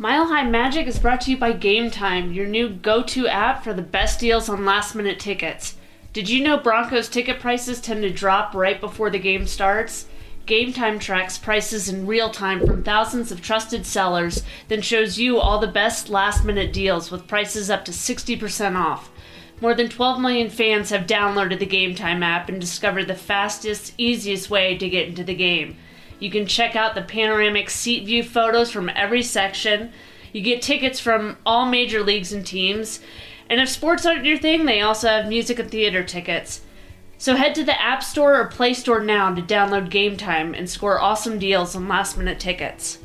Mile High Magic is brought to you by Game Time, your new go to app for the best deals on last minute tickets. Did you know Broncos ticket prices tend to drop right before the game starts? Game Time tracks prices in real time from thousands of trusted sellers, then shows you all the best last minute deals with prices up to 60% off. More than 12 million fans have downloaded the Game Time app and discovered the fastest, easiest way to get into the game. You can check out the panoramic seat view photos from every section. You get tickets from all major leagues and teams. And if sports aren't your thing, they also have music and theater tickets. So head to the App Store or Play Store now to download Game Time and score awesome deals on last minute tickets.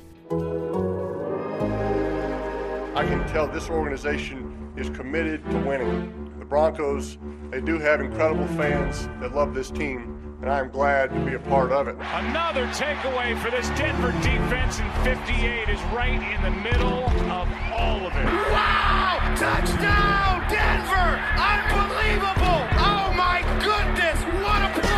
I can tell this organization is committed to winning. The Broncos, they do have incredible fans that love this team and I'm glad to be a part of it. Another takeaway for this Denver defense in 58 is right in the middle of all of it. Wow! Touchdown, Denver! Unbelievable! Oh my goodness, what a play!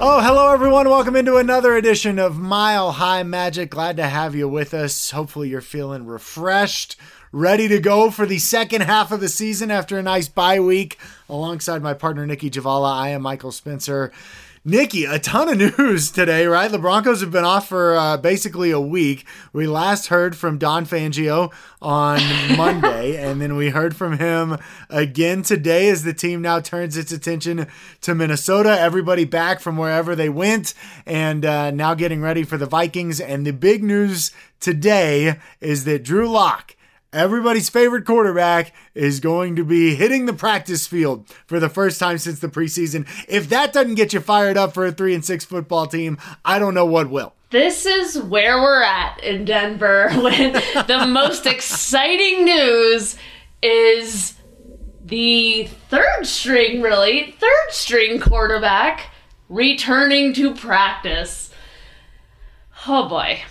Oh, hello everyone. Welcome into another edition of Mile High Magic. Glad to have you with us. Hopefully you're feeling refreshed ready to go for the second half of the season after a nice bye week. Alongside my partner, Nicki Jhabvala, I am Michael Spencer. Nicki, a ton of news today, right? The Broncos have been off for uh, basically a week. We last heard from Don Fangio on Monday, and then we heard from him again today as the team now turns its attention to Minnesota. Everybody back from wherever they went, and uh, now getting ready for the Vikings. And the big news today is that Drew Lock everybody's favorite quarterback is going to be hitting the practice field for the first time since the preseason. If that doesn't get you fired up for a 3 and 6 football team, I don't know what will. This is where we're at in Denver when the most exciting news is the third string, really, third string quarterback returning to practice. Oh boy.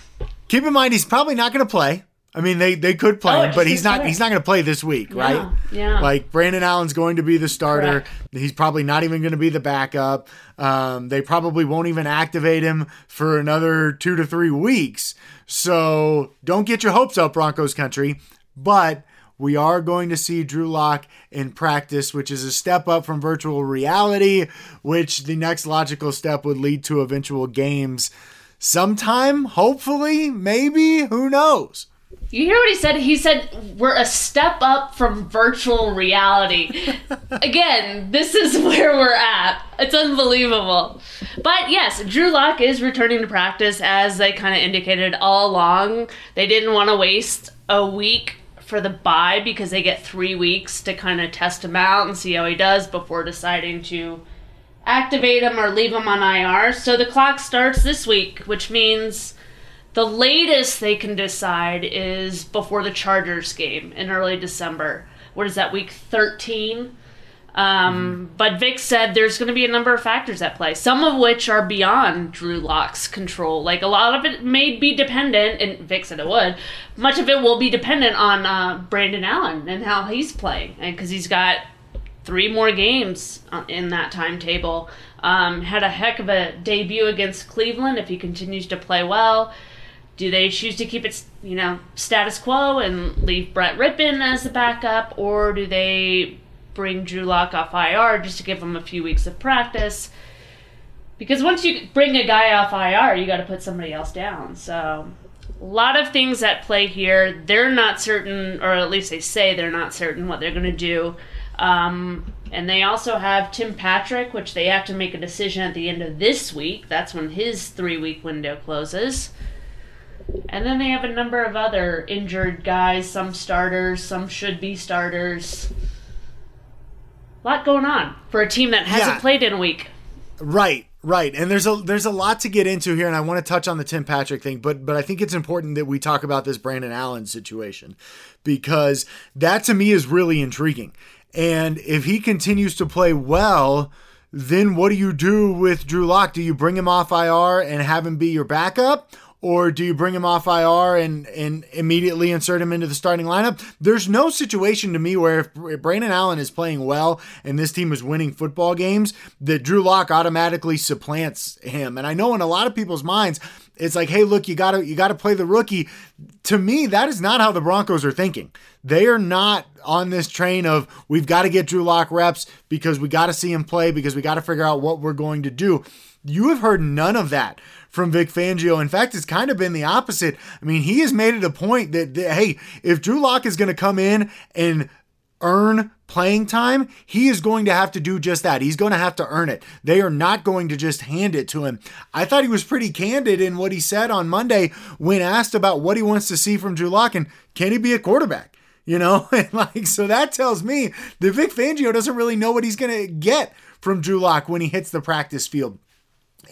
Keep in mind, he's probably not going to play. I mean, they, they could play Oh, him, but he's not he's not going to play this week, right? yeah. Like Brandon Allen's going to be the starter. Correct. He's probably not even going to be the backup. Um, they probably won't even activate him for another two to three weeks. So don't get your hopes up, Broncos country. But we are going to see Drew Lock in practice, which is a step up from virtual reality, which the next logical step would lead to eventual games sometime, hopefully, maybe, who knows. You hear what he said? He said we're a step up from virtual reality. Again, this is where we're at. It's unbelievable. But yes, Drew Lock is returning to practice as they kind of indicated all along. They didn't want to waste a week for the bye because they get three weeks to kind of test him out and see how he does before deciding to activate him or leave him on IR. So the clock starts this week, which means the latest they can decide is before the Chargers game in early December. What is that, week 13? Um, But Vic said there's going to be a number of factors at play, some of which are beyond Drew Lock's control. Like a lot of it may be dependent, and Vic said it would. Much of it will be dependent on uh, Brandon Allen and how he's playing, because he's got three more games uh, in that timetable. Um, had a heck of a debut against Cleveland. If he continues to play well, do they choose to keep it, you know, status quo and leave Brett Rypien as the backup, or do they bring Drew Lock off IR just to give him a few weeks of practice? Because once you bring a guy off IR, you got to put somebody else down. So, a lot of things at play here. They're not certain, or at least they say they're not certain what they're going to do. Um, and they also have Tim Patrick, which they have to make a decision at the end of this week. That's when his three week window closes. And then they have a number of other injured guys, some starters, some should be starters. A lot going on for a team that hasn't Yeah. played in a week. Right, right. And there's a there's a lot to get into here, and I want to touch on the Tim Patrick thing, but but I think it's important that we talk about this Brandon Allen situation because that to me is really intriguing. And if he continues to play well, then what do you do with Drew Lock? Do you bring him off IR and have him be your backup? Or do you bring him off IR and, and immediately insert him into the starting lineup? There's no situation to me where if Brandon Allen is playing well and this team is winning football games, that Drew Lock automatically supplants him. And I know in a lot of people's minds, It's like, hey, look, you gotta you gotta play the rookie. To me, that is not how the Broncos are thinking. They are not on this train of we've got to get Drew Lock reps because we got to see him play because we got to figure out what we're going to do. You have heard none of that from Vic Fangio. In fact, it's kind of been the opposite. I mean, he has made it a point that, that hey, if Drew Lock is going to come in and earn playing time, he is going to have to do just that. He's going to have to earn it. They are not going to just hand it to him. I thought he was pretty candid in what he said on Monday when asked about what he wants to see from Drew Lock and can he be a quarterback? You know, and like so that tells me that Vic Fangio doesn't really know what he's going to get from Drew Lock when he hits the practice field.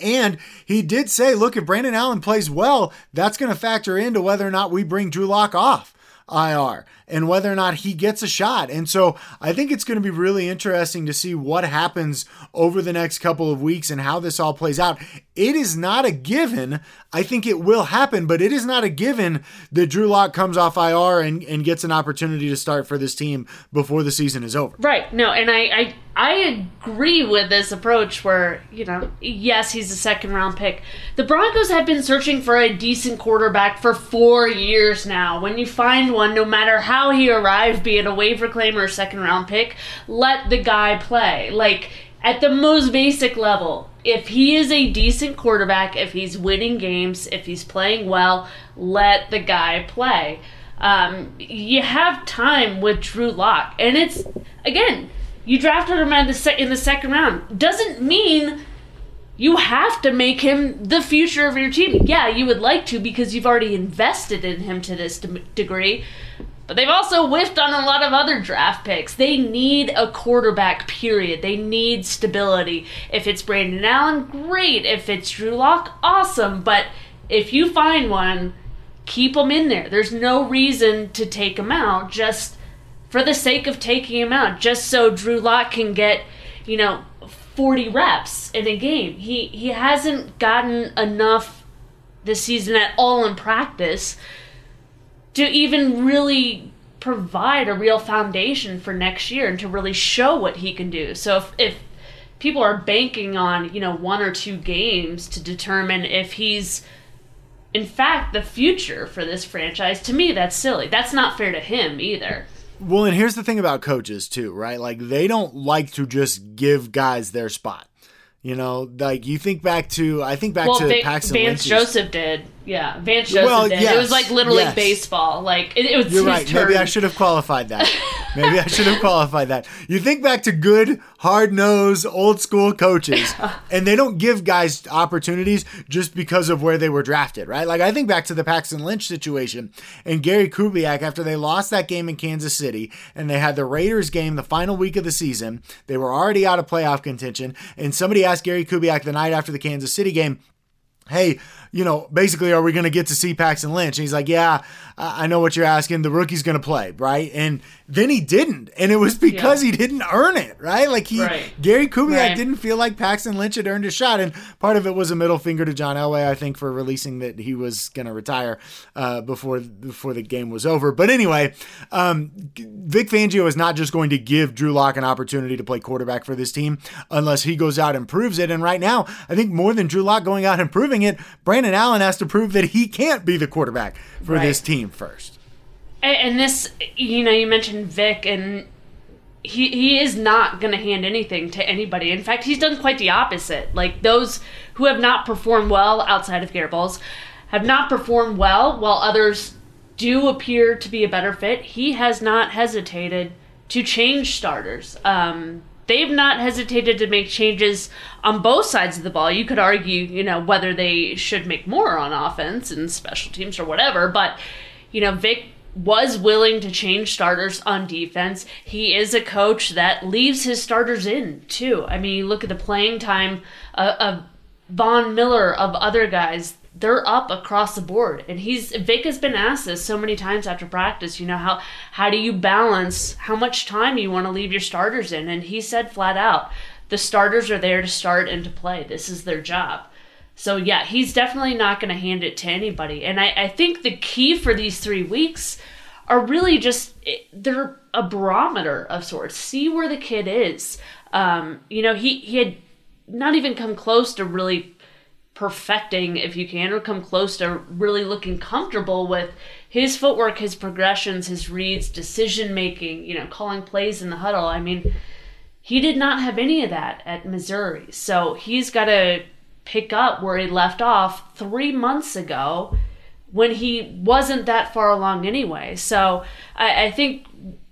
And he did say, look, if Brandon Allen plays well, that's going to factor into whether or not we bring Drew Lock off IR and whether or not he gets a shot. And so I think it's going to be really interesting to see what happens over the next couple of weeks and how this all plays out. It is not a given. I think it will happen, but it is not a given that Drew Lock comes off IR and, and gets an opportunity to start for this team before the season is over. Right. No, and I, I I agree with this approach where, you know, yes, he's a second round pick. The Broncos have been searching for a decent quarterback for four years now. When you find one, no matter how he arrived, be it a waiver claim or a second round pick, let the guy play. Like, at the most basic level, if he is a decent quarterback, if he's winning games, if he's playing well, let the guy play. Um, you have time with Drew Lock, and it's again, you drafted him in the se- in the second round. Doesn't mean you have to make him the future of your team. Yeah, you would like to because you've already invested in him to this de- degree. But they've also whiffed on a lot of other draft picks. They need a quarterback, period. They need stability. If it's Brandon Allen, great. If it's Drew Lock, awesome. But if you find one, keep them in there. There's no reason to take them out just for the sake of taking him out, just so Drew Lock can get, you know, 40 reps in a game. He he hasn't gotten enough this season at all in practice to even really provide a real foundation for next year and to really show what he can do. So if, if people are banking on, you know, one or two games to determine if he's in fact the future for this franchise, to me that's silly. That's not fair to him either. Well, and here's the thing about coaches too, right? Like they don't like to just give guys their spot. You know, like you think back to, I think back well, to Va- Paxton Vance Lynch's. Joseph did. Yeah, Vance Joseph Well, did. yes, it was like Little yes. League baseball. Like it, it was You're right. turn. Maybe I should have qualified that. Maybe I should have qualified that. You think back to good, hard nosed, old school coaches, and they don't give guys opportunities just because of where they were drafted, right? Like I think back to the Paxton Lynch situation and Gary Kubiak after they lost that game in Kansas City and they had the Raiders game the final week of the season. They were already out of playoff contention, and somebody asked Gary Kubiak the night after the Kansas City game, hey, you know, basically, are we going to get to see Paxton Lynch? And he's like, yeah, I I know what you're asking. The rookie's going to play, right? And then he didn't. And it was because Yeah. he didn't earn it, right? Like he, Right. Gary Kubiak Right. didn't feel like Paxton Lynch had earned a shot. And part of it was a middle finger to John Elway, I think, for releasing that he was going to retire uh, before, before the game was over. But anyway, um, Vic Fangio is not just going to give Drew Lock an opportunity to play quarterback for this team unless he goes out and proves it. And right now, I think more than Drew Lock going out and proving it, Brandon Allen has to prove that he can't be the quarterback for Right. this team first. And, and this, you know, you mentioned Vic, and he he is not going to hand anything to anybody. In fact, he's done quite the opposite. Like those who have not performed well outside of Garrett Bolles have not performed well, while others do appear to be a better fit. He has not hesitated to change starters. Um, they've not hesitated to make changes on both sides of the ball. You could argue, you know, whether they should make more on offense and special teams or whatever, but you know, Vic was willing to change starters on defense. He is a coach that leaves his starters in too. I mean, you look at the playing time uh, of Von Miller, of other guys. They're up across the board, and he's Vic has been asked this so many times after practice. You know how how do you balance how much time you want to leave your starters in? And he said flat out, the starters are there to start and to play. This is their job. So yeah, he's definitely not going to hand it to anybody. And I, I think the key for these three weeks are really just they're a barometer of sorts. See where the kid is. Um, you know, he he had not even come close to really perfecting, if you can, or come close to really looking comfortable with his footwork, his progressions, his reads, decision making, you know, calling plays in the huddle. I mean, he did not have any of that at Missouri. So he's got to pick up where he left off three months ago when he wasn't that far along anyway. So I, I think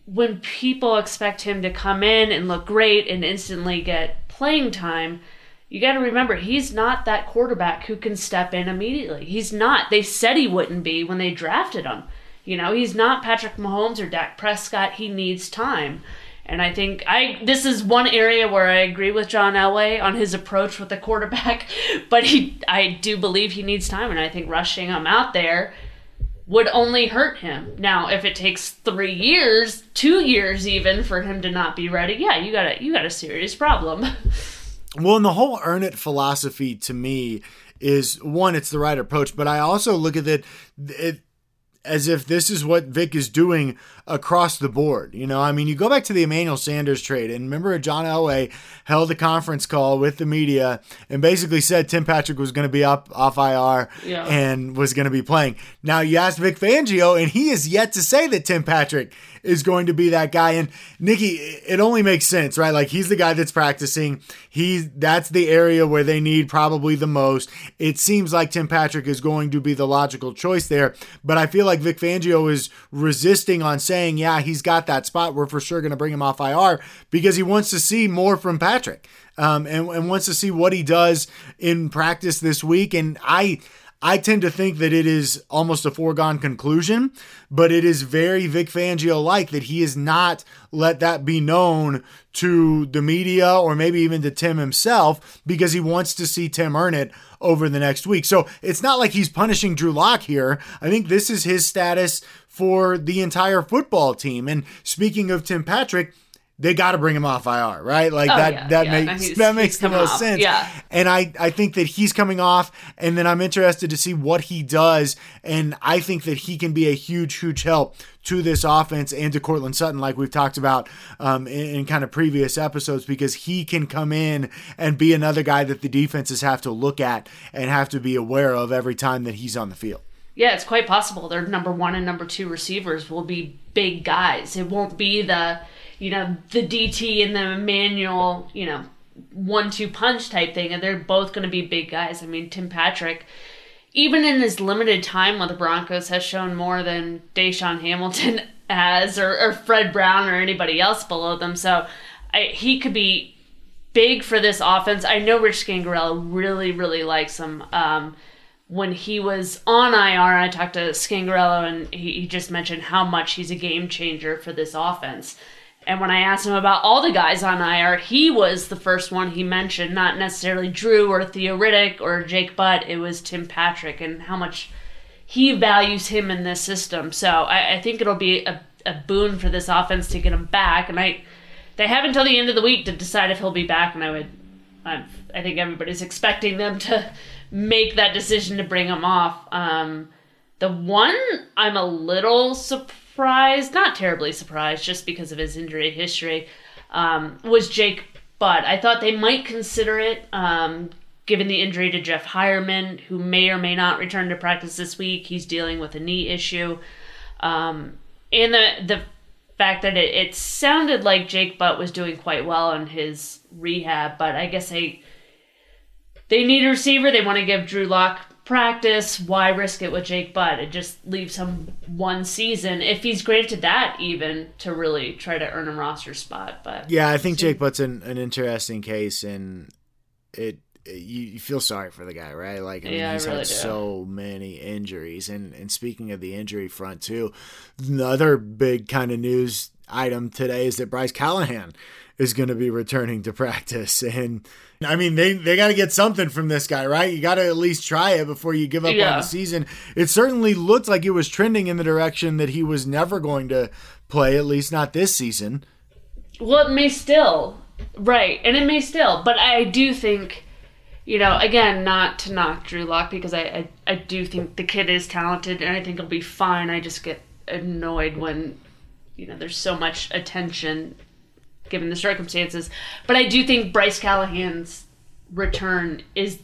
when people expect him to come in and look great and instantly get playing time, you got to remember he's not that quarterback who can step in immediately. He's not. They said he wouldn't be when they drafted him. You know, he's not Patrick Mahomes or Dak Prescott. He needs time. And I think I this is one area where I agree with John Elway on his approach with the quarterback, but he I do believe he needs time and I think rushing him out there would only hurt him. Now, if it takes 3 years, 2 years even for him to not be ready, yeah, you got a you got a serious problem. Well, and the whole earn it philosophy to me is one, it's the right approach, but I also look at it, it as if this is what Vic is doing across the board. You know, I mean, you go back to the Emmanuel Sanders trade, and remember John Elway held a conference call with the media and basically said Tim Patrick was going to be up off IR Yeah. and was going to be playing. Now you ask Vic Fangio, and he is yet to say that Tim Patrick is going to be that guy. And Nicki, it only makes sense, right? Like he's the guy that's practicing. He's that's the area where they need probably the most. It seems like Tim Patrick is going to be the logical choice there. But I feel like Vic Fangio is resisting on saying, yeah, he's got that spot. We're for sure going to bring him off IR because he wants to see more from Patrick um, and, and wants to see what he does in practice this week. And I. I tend to think that it is almost a foregone conclusion, but it is very Vic Fangio like that he has not let that be known to the media or maybe even to Tim himself because he wants to see Tim earn it over the next week. So it's not like he's punishing Drew Lock here. I think this is his status for the entire football team. And speaking of Tim Patrick, they got to bring him off IR, right? Like Oh, that yeah, that yeah. Makes that makes the most off. sense. Yeah. And I I think that he's coming off and then I'm interested to see what he does and I think that he can be a huge huge help to this offense and to Courtland Sutton like we've talked about um, in, in kind of previous episodes because he can come in and be another guy that the defenses have to look at and have to be aware of every time that he's on the field. Yeah, it's quite possible their number one and number two receivers will be big guys. It won't be the, you know, the DT and the Emmanuel, you know, one two punch type thing. And they're both going to be big guys. I mean, Tim Patrick, even in his limited time with the Broncos, has shown more than DaeSean Hamilton has or, or Fred Brown or anybody else below them. So I, he could be big for this offense. I know Rich Scangarello really, really likes him. Um, when he was on IR, I talked to Scangarello, and he, he just mentioned how much he's a game changer for this offense. And when I asked him about all the guys on IR, he was the first one he mentioned, not necessarily Drew or Theo Riddick or Jake Butt. It was Tim Patrick and how much he values him in this system. So I, I think it'll be a, a boon for this offense to get him back. And I, they have until the end of the week to decide if he'll be back. And I would, I, I think everybody's expecting them to make that decision to bring him off. Um, the one I'm a little surprised, not terribly surprised, just because of his injury history, um, was Jake Butt. I thought they might consider it, um, given the injury to Jeff Heuerman, who may or may not return to practice this week. He's dealing with a knee issue. Um, and the the fact that it, it sounded like Jake Butt was doing quite well in his rehab, but I guess they they need a receiver. They want to give Drew Lock practice. Why risk it with Jake Butt? It just leaves him one season, if he's granted that, even to really try to earn a roster spot. But Yeah, I think Jake Butt's an, an interesting case, and it, you, feel sorry for the guy, right? Like, I mean, Yeah, I he's really had do. so many injuries, and and speaking of the injury front too, another big kind of news item today is that Bryce Callahan is going to be returning to practice, and I mean they they got to get something from this guy, right? You got to at least try it before you give up on the season. It certainly looked like it was trending in the direction that he was never going to play, at least not this season. Well, it may still, right, and it may still, but I do think, you know, again, not to knock Drew Lock because I, I, I do think the kid is talented and I think he'll be fine. I just get annoyed when, you know, there's so much attention given the circumstances. But I do think Bryce Callahan's return is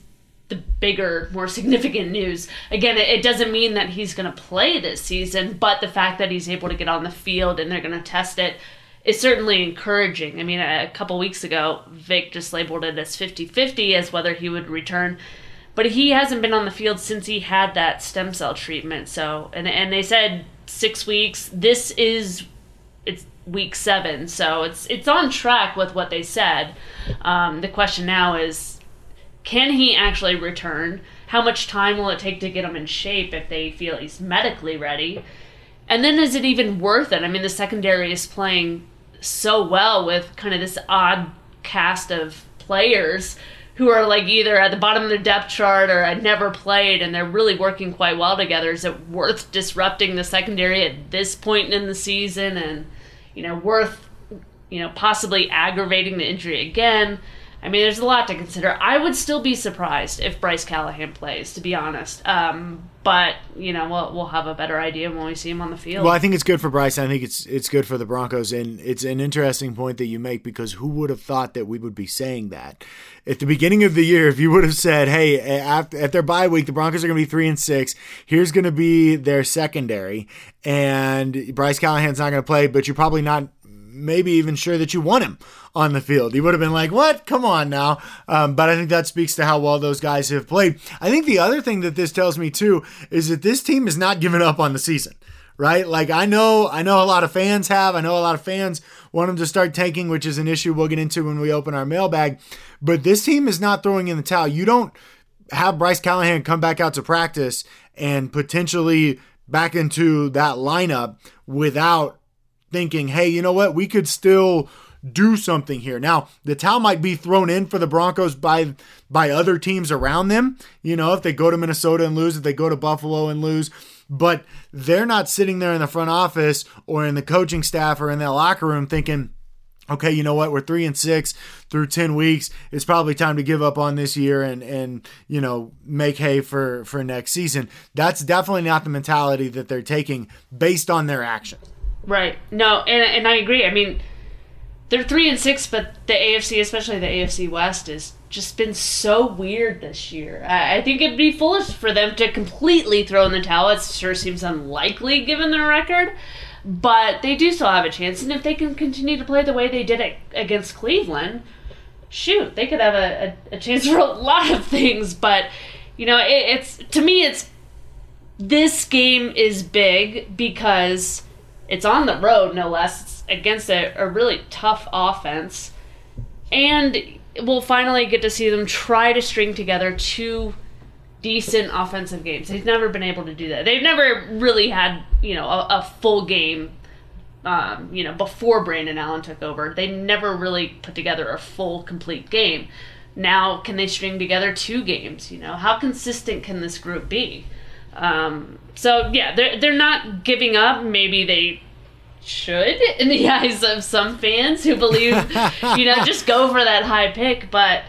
the bigger, more significant news. Again, it, doesn't mean that he's going to play this season, but the fact that he's able to get on the field and they're going to test it is certainly encouraging. I mean, a couple weeks ago, Vic just labeled it as 50 50 as whether he would return. But he hasn't been on the field since he had that stem cell treatment. So, and, and they said six weeks. This is it's week seven, so it's it's on track with what they said. Um, the question now is, can he actually return? How much time will it take to get him in shape if they feel he's medically ready? And then is it even worth it? I mean, the secondary is playing so well with kind of this odd cast of players who are like either at the bottom of the depth chart or had never played and they're really working quite well together. Is it worth disrupting the secondary at this point in the season and, you know, worth, you know, possibly aggravating the injury again? I mean, there's a lot to consider. I would still be surprised if Bryce Callahan plays, to be honest. Um, but you know, we'll we'll have a better idea when we see him on the field. Well, I think it's good for Bryce. I think it's it's good for the Broncos, and it's an interesting point that you make because who would have thought that we would be saying that at the beginning of the year? If you would have said, "Hey, after, at their bye week, the Broncos are going to be three and six. Here's going to be their secondary, and Bryce Callahan's not going to play, but you're probably not." Maybe even sure that you want him on the field. He would have been like, "What? Come on now!" Um, but I think that speaks to how well those guys have played. I think the other thing that this tells me too is that this team is not giving up on the season. Right? Like I know, I know a lot of fans have. I know a lot of fans want them to start tanking, which is an issue we'll get into when we open our mailbag. But this team is not throwing in the towel. You don't have Bryce Callahan come back out to practice and potentially back into that lineup without thinking, hey, you know what? We could still do something here. Now, the towel might be thrown in for the Broncos by by other teams around them. You know, if they go to Minnesota and lose, if they go to Buffalo and lose, but they're not sitting there in the front office or in the coaching staff or in the locker room thinking, okay, you know what? We're three and six through ten weeks. It's probably time to give up on this year and and you know make hay for for next season. That's definitely not the mentality that they're taking based on their actions. Right. No, and and I agree. I mean, they're three and six, but the AFC, especially the AFC West, has just been so weird this year. I, I think it'd be foolish for them to completely throw in the towel. It sure seems unlikely given their record, but they do still have a chance. And if they can continue to play the way they did it against Cleveland, shoot, they could have a, a, a chance for a lot of things. But you know, it, it's to me, it's this game is big because it's on the road, no less. It's against a, a really tough offense. And we'll finally get to see them try to string together two decent offensive games. They've never been able to do that. They've never really had, you know, a, a full game um, you know, before Brandon Allen took over. They never really put together a full, complete game. Now, can they string together two games? You know, how consistent can this group be? Um, so yeah, they're they're not giving up. Maybe they should in the eyes of some fans who believe, you know, just go for that high pick. But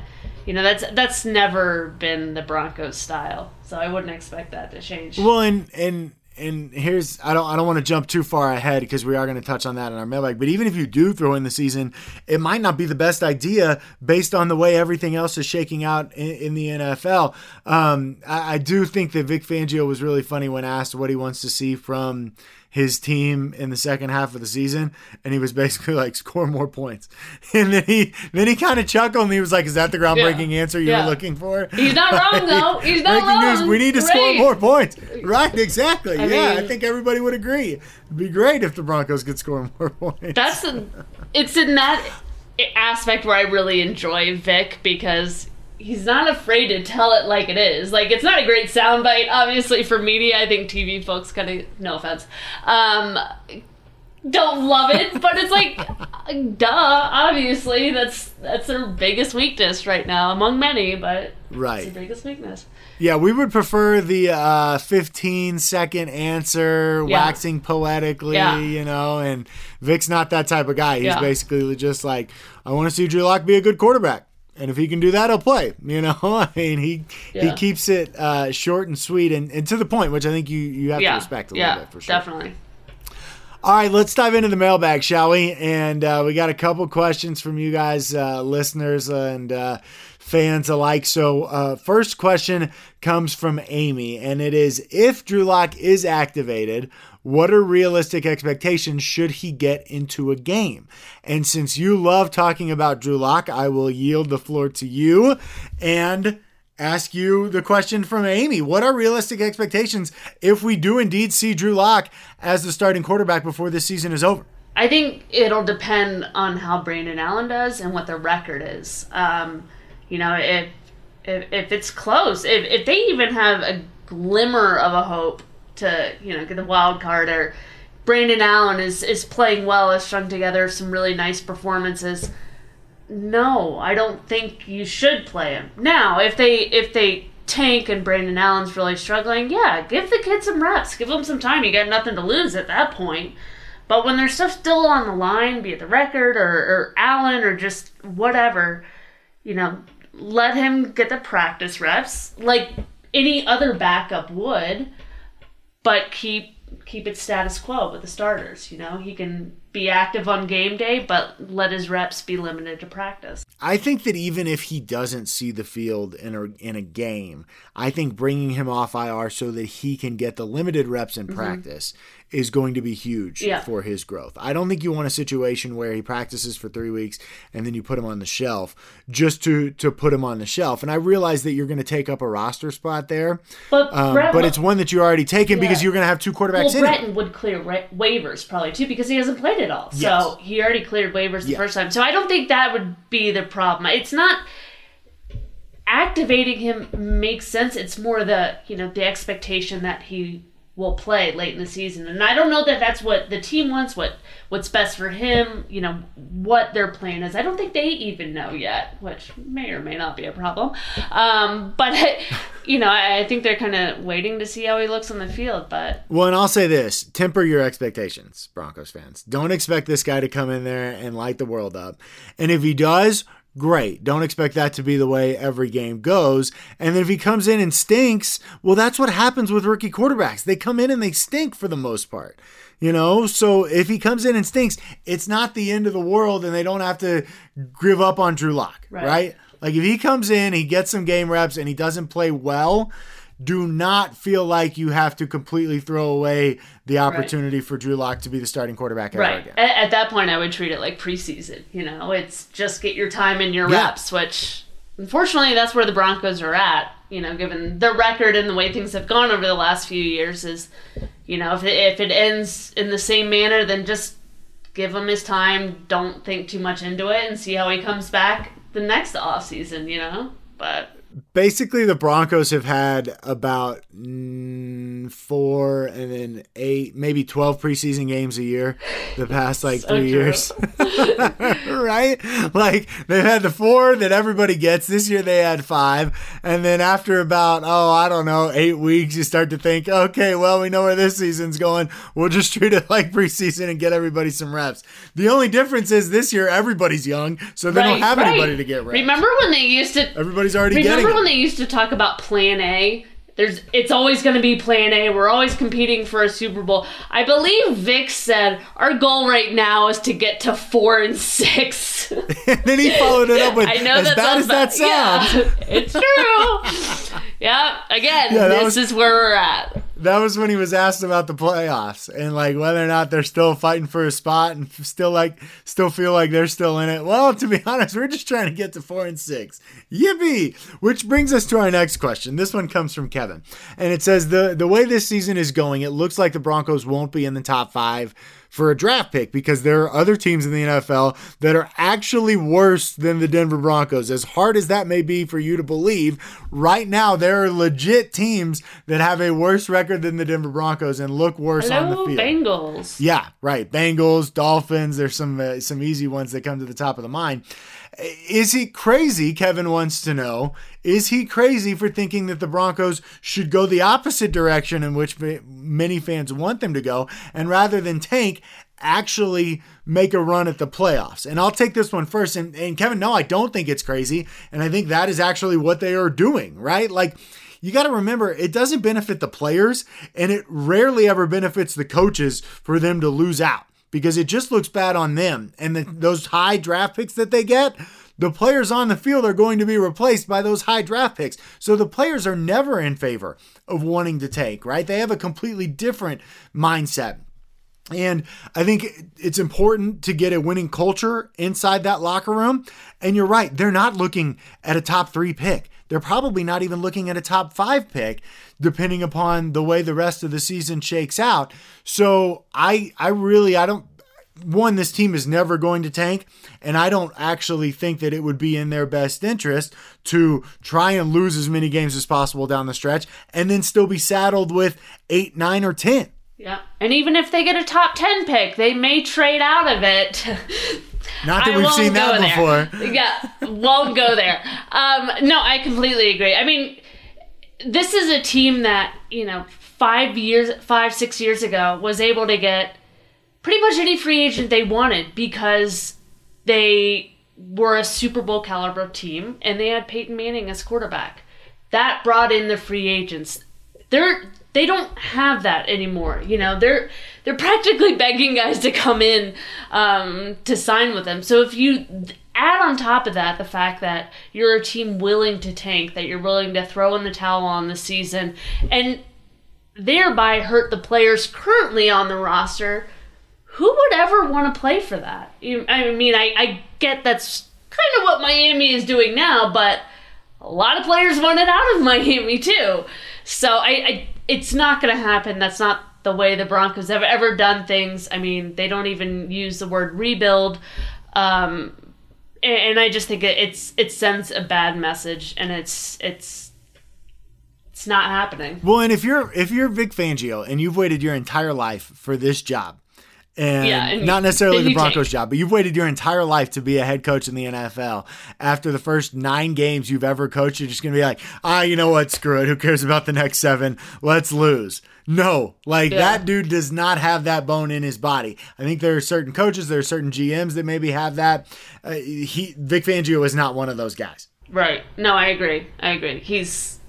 you know, that's that's never been the Broncos style. So I wouldn't expect that to change. Well, and and and here's I don't I don't want to jump too far ahead because we are going to touch on that in our mailbag. But even if you do throw in the season, it might not be the best idea based on the way everything else is shaking out in, in the NFL. Um, I, I do think that Vic Fangio was really funny when asked what he wants to see from his team in the second half of the season, and he was basically like, "Score more points." And then he then he kind of chuckled and he was like, "Is that the groundbreaking yeah. answer you yeah. were looking for?" He's not wrong though. He's not wrong. News, we need to great. score more points. Right? Exactly. I yeah, mean, I think everybody would agree. It'd be great if the Broncos could score more points. That's a, it's in that aspect where I really enjoy Vic because he's not afraid to tell it like it is. Like it's not a great soundbite, obviously for media. I think TV folks kind of no offense, um, don't love it, but it's like, duh. Obviously, that's that's their biggest weakness right now, among many. But right, it's their biggest weakness. Yeah, we would prefer the uh, 15 second answer, yeah. waxing poetically, yeah. you know. And Vic's not that type of guy. He's yeah. basically just like, I want to see Drew Lock be a good quarterback and if he can do that, he'll play. You know, I mean, he yeah. he keeps it uh, short and sweet and, and to the point, which I think you you have yeah. to respect a yeah, little bit for sure. Definitely. All right, let's dive into the mailbag, shall we? And uh, we got a couple questions from you guys, uh, listeners, and uh, fans alike. So, uh, first question comes from Amy, and it is If Drew Lock is activated, what are realistic expectations should he get into a game? And since you love talking about Drew Lock, I will yield the floor to you and ask you the question from Amy. What are realistic expectations if we do indeed see Drew Lock as the starting quarterback before this season is over? I think it'll depend on how Brandon Allen does and what the record is. Um, you know, if, if if it's close, if if they even have a glimmer of a hope to you know get the wild card, or Brandon Allen is is playing well, has strung together some really nice performances. No, I don't think you should play him now. If they if they tank and Brandon Allen's really struggling, yeah, give the kid some reps, give him some time. You got nothing to lose at that point. But when there's stuff still on the line, be it the record or, or Allen or just whatever, you know, let him get the practice reps like any other backup would, but keep keep it status quo with the starters. You know, he can be active on game day, but let his reps be limited to practice. I think that even if he doesn't see the field in a in a game, I think bringing him off IR so that he can get the limited reps in mm-hmm. practice is going to be huge yeah. for his growth. I don't think you want a situation where he practices for three weeks and then you put him on the shelf just to to put him on the shelf. And I realize that you're going to take up a roster spot there, but um, Brett, but it's one that you already taken yeah. because you're going to have two quarterbacks. Well, Breton would clear ra- waivers probably too because he hasn't played at all. Yes. So he already cleared waivers the yes. first time. So I don't think that would be the problem. It's not activating him makes sense. It's more the you know the expectation that he will play late in the season. And I don't know that that's what the team wants, what what's best for him, you know, what their plan is. I don't think they even know yet, which may or may not be a problem. Um, but you know, I, I think they're kind of waiting to see how he looks on the field. But well, and I'll say this: temper your expectations, Broncos fans. Don't expect this guy to come in there and light the world up. And if he does, great. Don't expect that to be the way every game goes. And then if he comes in and stinks, well, that's what happens with rookie quarterbacks. They come in and they stink for the most part. You know, so if he comes in and stinks, it's not the end of the world and they don't have to give up on Drew Lock, right? right? Like if he comes in, he gets some game reps and he doesn't play well, do not feel like you have to completely throw away the opportunity right. for Drew Lock to be the starting quarterback ever right. again. At, at, that point, I would treat it like preseason. You know, it's just get your time and your yeah. reps, which unfortunately that's where the Broncos are at. You know, given the record and the way things have gone over the last few years, is you know if it, if it ends in the same manner, then just give him his time. Don't think too much into it and see how he comes back the next off season. You know, but basically the Broncos have had about four and then eight, maybe 12 preseason games a year the past like so three true. years. right? Like they've had the four that everybody gets. This year they had five. And then after about, oh, I don't know, eight weeks, you start to think, okay, well, we know where this season's going. We'll just treat it like preseason and get everybody some reps. The only difference is this year everybody's young, so they right, don't have right. anybody to get reps. Remember when they used to. Everybody's already remember Remember when they used to talk about Plan A? There's, it's always going to be Plan A. We're always competing for a Super Bowl. I believe Vic said our goal right now is to get to four and six. and then he followed it up with, I know as bad as that sounds. Yeah, it's true. yeah. Again, yeah, this was, is where we're at that was when he was asked about the playoffs and like whether or not they're still fighting for a spot and still like still feel like they're still in it. Well, to be honest, we're just trying to get to four and six. Yippee! Which brings us to our next question. This one comes from Kevin, and it says the the way this season is going, it looks like the Broncos won't be in the top five for a draft pick because there are other teams in the NFL that are actually worse than the Denver Broncos. As hard as that may be for you to believe, right now there are legit teams that have a worse record than the Denver Broncos and look worse Hello, on the field. Bengals. Yeah, right. Bengals, Dolphins. There's some uh, some easy ones that come to the top of the mind. Is he crazy? Kevin wants to know. Is he crazy for thinking that the Broncos should go the opposite direction in which many fans want them to go, and rather than tank, actually make a run at the playoffs? And I'll take this one first. And, and Kevin, no, I don't think it's crazy. And I think that is actually what they are doing, right? Like, you got to remember it doesn't benefit the players and it rarely ever benefits the coaches for them to lose out because it just looks bad on them. And the, those high draft picks that they get, the players on the field are going to be replaced by those high draft picks. So the players are never in favor of wanting to take, right? They have a completely different mindset. And I think it's important to get a winning culture inside that locker room. And you're right, they're not looking at a top three pick. They're probably not even looking at a top five pick, depending upon the way the rest of the season shakes out. So I I really I don't one, this team is never going to tank, and I don't actually think that it would be in their best interest to try and lose as many games as possible down the stretch and then still be saddled with eight, nine, or 10. Yeah. And even if they get a top 10 pick, they may trade out of it. Not that I we've seen that before. yeah, won't go there. Um, no, I completely agree. I mean, this is a team that, you know, five years, five, six years ago was able to get pretty much any free agent they wanted because they were a Super Bowl caliber team and they had Peyton Manning as quarterback. That brought in the free agents. They're they don't have that anymore. You know, they're they're practically begging guys to come in um, to sign with them. So if you add on top of that the fact that you're a team willing to tank, that you're willing to throw in the towel on the season, and thereby hurt the players currently on the roster who would ever want to play for that? I mean, I, I get that's kind of what Miami is doing now, but a lot of players want it out of Miami too. So I, I it's not going to happen. That's not the way the Broncos have ever done things. I mean, they don't even use the word rebuild. Um, and, and I just think it, it's it sends a bad message, and it's it's it's not happening. Well, and if you're if you're Vic Fangio and you've waited your entire life for this job, and, yeah, and not necessarily the Broncos take. job, but you've waited your entire life to be a head coach in the NFL. After the first nine games you've ever coached, you're just going to be like, ah, you know what? Screw it. Who cares about the next seven? Let's lose. No, like yeah. that dude does not have that bone in his body. I think there are certain coaches, there are certain GMs that maybe have that. Uh, he Vic Fangio is not one of those guys. Right. No, I agree. I agree. He's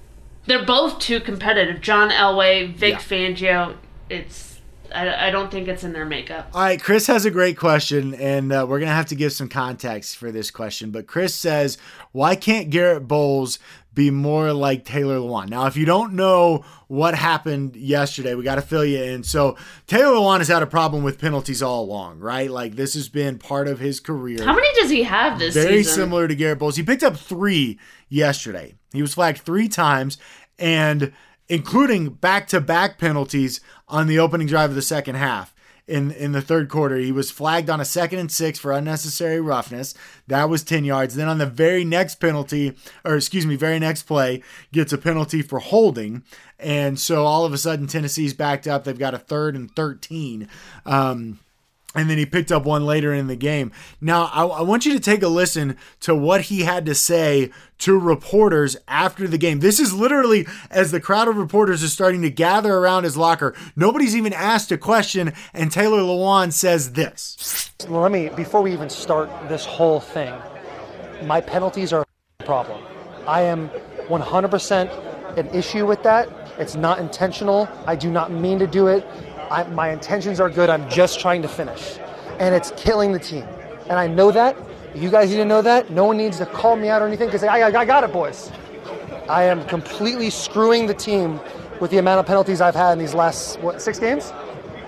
they're both too competitive. John Elway, Vic yeah. Fangio. It's I, I, don't think it's in their makeup. All right, Chris has a great question, and uh, we're gonna have to give some context for this question. But Chris says, "Why can't Garrett Bolles be more like Taylor Lewan?" Now, if you don't know what happened yesterday, we got to fill you in. So Taylor Lewan has had a problem with penalties all along, right? Like this has been part of his career. How many does he have this Very season? similar to Garrett Bolles. He picked up three yesterday. He was flagged three times, and including back-to-back penalties on the opening drive of the second half. In, in the third quarter, he was flagged on a second and six for unnecessary roughness. That was 10 yards. Then on the very next penalty, or excuse me, very next play, gets a penalty for holding. And so all of a sudden, Tennessee's backed up. They've got a third and 13. Um, and then he picked up one later in the game. Now, I, I, want you to take a listen to what he had to say to reporters after the game. This is literally as the crowd of reporters is starting to gather around his locker. Nobody's even asked a question, and Taylor Lewan says this. Let me, before we even start this whole thing, my penalties are a problem. I am 100% an issue with that. It's not intentional. I do not mean to do it. I, my intentions are good. I'm just trying to finish. And it's killing the team. And I know that. You guys need to know that. No one needs to call me out or anything because I, I, I got it, boys. I am completely screwing the team with the amount of penalties I've had in these last, what, six games?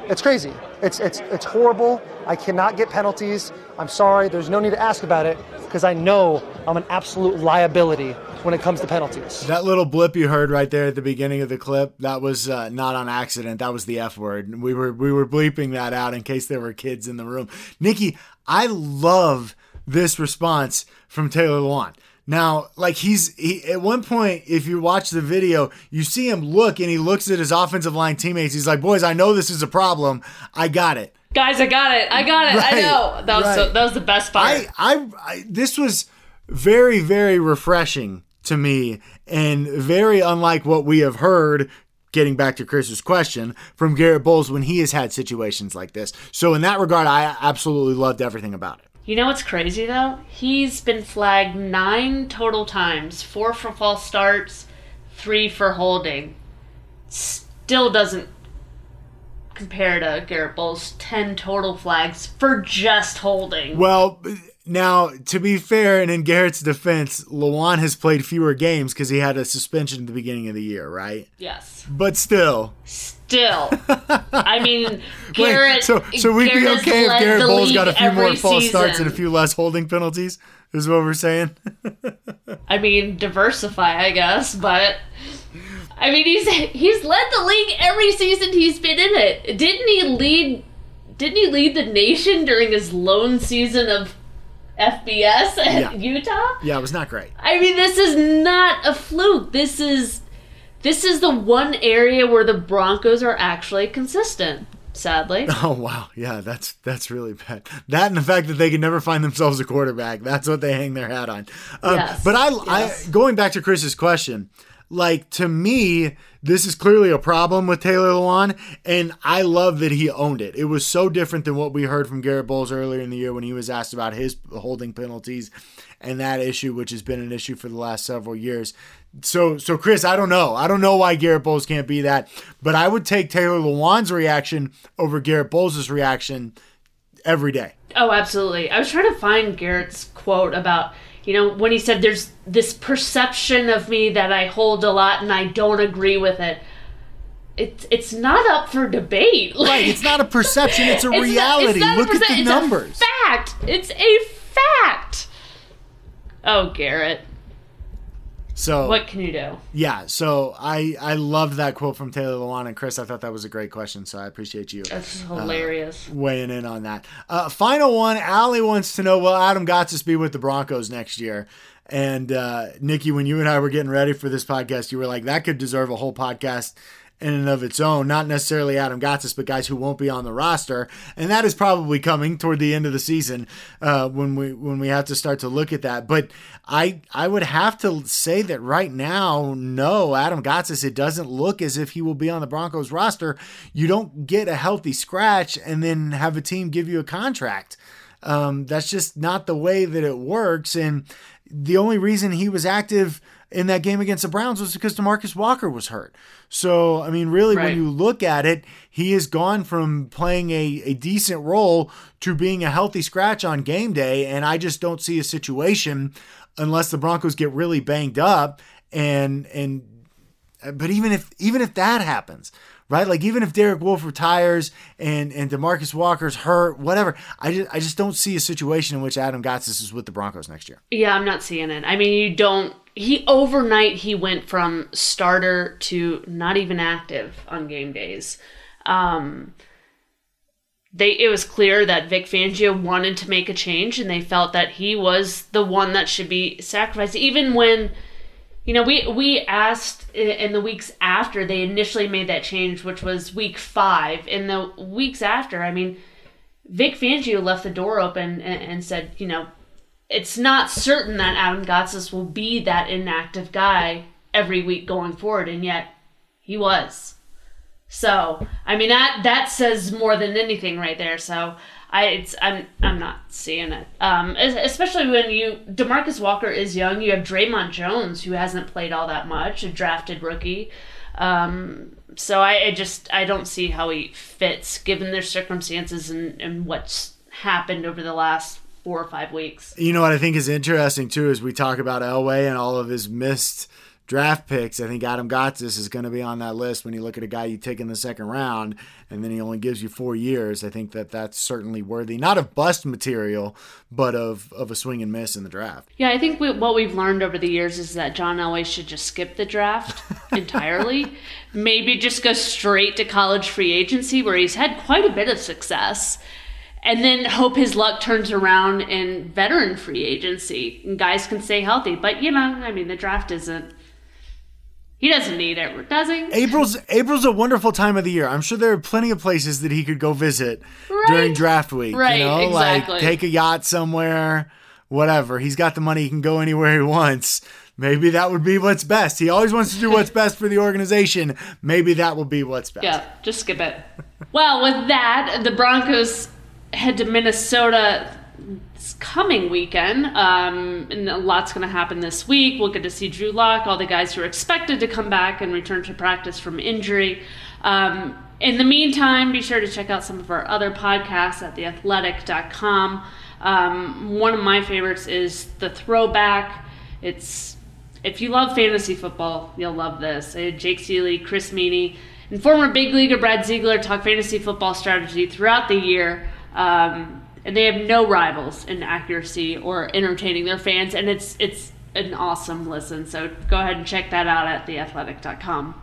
It's crazy. It's, it's, it's horrible. I cannot get penalties. I'm sorry. There's no need to ask about it because I know I'm an absolute liability when it comes to penalties. That little blip you heard right there at the beginning of the clip, that was uh, not on accident. That was the F word. We were we were bleeping that out in case there were kids in the room. Nicki, I love this response from Taylor Lewan. Now, like he's he, at one point, if you watch the video, you see him look and he looks at his offensive line teammates. He's like, "Boys, I know this is a problem. I got it." Guys, I got it. I got it. Right, I know that was right. so, that was the best part. I, I, I this was very very refreshing to me and very unlike what we have heard getting back to Chris's question from Garrett Bolles when he has had situations like this. So in that regard I absolutely loved everything about it. You know what's crazy though? He's been flagged 9 total times, 4 for false starts, 3 for holding. Still doesn't compare to Garrett Bolles' 10 total flags for just holding. Well, Now, to be fair, and in Garrett's defense, Lewan has played fewer games because he had a suspension at the beginning of the year, right? Yes. But still, Still, I mean, Garrett. Wait, so so we'd be okay if Garrett Bolles got a few more false starts and a few less holding penalties. Is what we're saying. I mean, diversify, I guess, but I mean, he's he's led the league every season he's been in it. Didn't he lead? Didn't he lead the nation during his lone season of FBS at Yeah. Utah? yeah, it was not great. I mean, this is not a fluke. This is this is the one area where the Broncos are actually consistent. Sadly, Oh wow, yeah, that's that's really bad. That and the fact that they can never find themselves a quarterback. That's what they hang their hat on. Um, Yes, But I, yes. I, going back to Chris's question, like to me, this is clearly a problem with Taylor Lewan, and I love that he owned it. It was so different than what we heard from Garrett Bolles earlier in the year when he was asked about his holding penalties and that issue, which has been an issue for the last several years. So, so Chris, I don't know. I don't know why Garrett Bolles can't be that, but I would take Taylor Lewan's reaction over Garrett Bolles' reaction every day. Oh, absolutely. I was trying to find Garrett's quote about, you know, when he said there's this perception of me that I hold a lot and I don't agree with it. It's it's not up for debate. Right? It's not a perception; it's a It's not- reality. it's not Look at the it's numbers. A fact. It's a fact. Oh, Garrett. So, What can you do? yeah. So I I loved that quote from Taylor Lewan and Chris. I thought that was a great question. So I appreciate you That's hilarious. weighing in on that. Uh, final one. Allie wants to know: Will Adam Gotsis be with the Broncos next year? And uh, Nicki, when you and I were getting ready for this podcast, you were like, "That could deserve a whole podcast." In and of its own, not necessarily Adam Gotsis, but guys who won't be on the roster, and that is probably coming toward the end of the season uh, when we when we have to start to look at that. But I I would have to say that right now, no, Adam Gotsis, it doesn't look as if he will be on the Broncos roster. You don't get a healthy scratch and then have a team give you a contract. Um, that's just not the way that it works. And the only reason he was active in that game against the Browns was because Demarcus Walker was hurt. So, I mean, really, when you look at it, he has gone from playing a, a decent role to being a healthy scratch on game day. And I just don't see a situation unless the Broncos get really banged up and and but even if even if that happens, right? Like even if Derek Wolfe retires and and Demarcus Walker's hurt, whatever, I just I just don't see a situation in which Adam Gotsis is with the Broncos next year. Yeah, I'm not seeing it. I mean, you don't. He overnight he went from starter to not even active on game days. Um, they it was clear that Vic Fangio wanted to make a change, and they felt that he was the one that should be sacrificed. Even when, you know, we we asked in the weeks after they initially made that change, which was week five. In the weeks after, I mean, Vic Fangio left the door open and, and said, you know, it's not certain that Adam Gotsis will be that inactive guy every week going forward, and yet he was. So, I mean that that says more than anything right there. So, I it's I'm I'm not seeing it. Um, especially when you Demarcus Walker is young. You have Dre'Mont Jones who hasn't played all that much, a drafted rookie. Um, so I, I just I don't see how he fits given their circumstances and and what's happened over the last four or five weeks. You know what I think is interesting too is we talk about Elway and all of his missed draft picks. I think Adam Gotsis is going to be on that list when you look at a guy you take in the second round and then he only gives you four years. I think that that's certainly worthy, not of bust material, but of of a swing and miss in the draft. Yeah, I think we, what we've learned over the years is that John Elway should just skip the draft entirely. Maybe just go straight to college free agency where he's had quite a bit of success. And then hope his luck turns around in veteran free agency and guys can stay healthy. But, you know, I mean, the draft isn't. He doesn't need it, does he? April's April's a wonderful time of the year. I'm sure there are plenty of places that he could go visit Right. during draft week. Right, you know, exactly. like take a yacht somewhere, whatever. He's got the money; he can go anywhere he wants. Maybe that would be what's best. He always wants to do what's best for the organization. Maybe that will be what's best. Yeah, just skip it. Well, with that, the Broncos head to Minnesota this coming weekend, um, and a lot's going to happen this week. We'll get to see Drew Lock, all the guys who are expected to come back and return to practice from injury. Um, in the meantime, be sure to check out some of our other podcasts at theathletic.com. Um, one of my favorites is The Throwback. It's if you love fantasy football, you'll love this. Jake Ciely, Chris Meaney, and former big leaguer Brad Ziegler talk fantasy football strategy throughout the year. Um, and they have no rivals in accuracy or entertaining their fans, and it's it's an awesome listen. So go ahead and check that out at theathletic.com.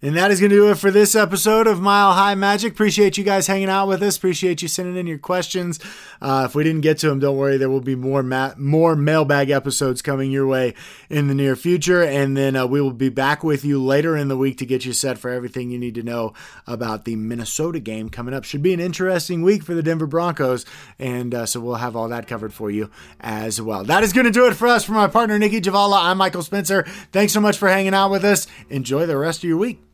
And that is going to do it for this episode of Mile High Magic. Appreciate you guys hanging out with us. Appreciate you sending in your questions. Uh, if we didn't get to them, don't worry. There will be more ma- more mailbag episodes coming your way in the near future. And then uh, we will be back with you later in the week to get you set for everything you need to know about the Minnesota game coming up. Should be an interesting week for the Denver Broncos. And uh, so we'll have all that covered for you as well. That is going to do it for us. For my partner, Nicki Jhabvala, I'm Michael Spencer. Thanks so much for hanging out with us. Enjoy the rest of your week.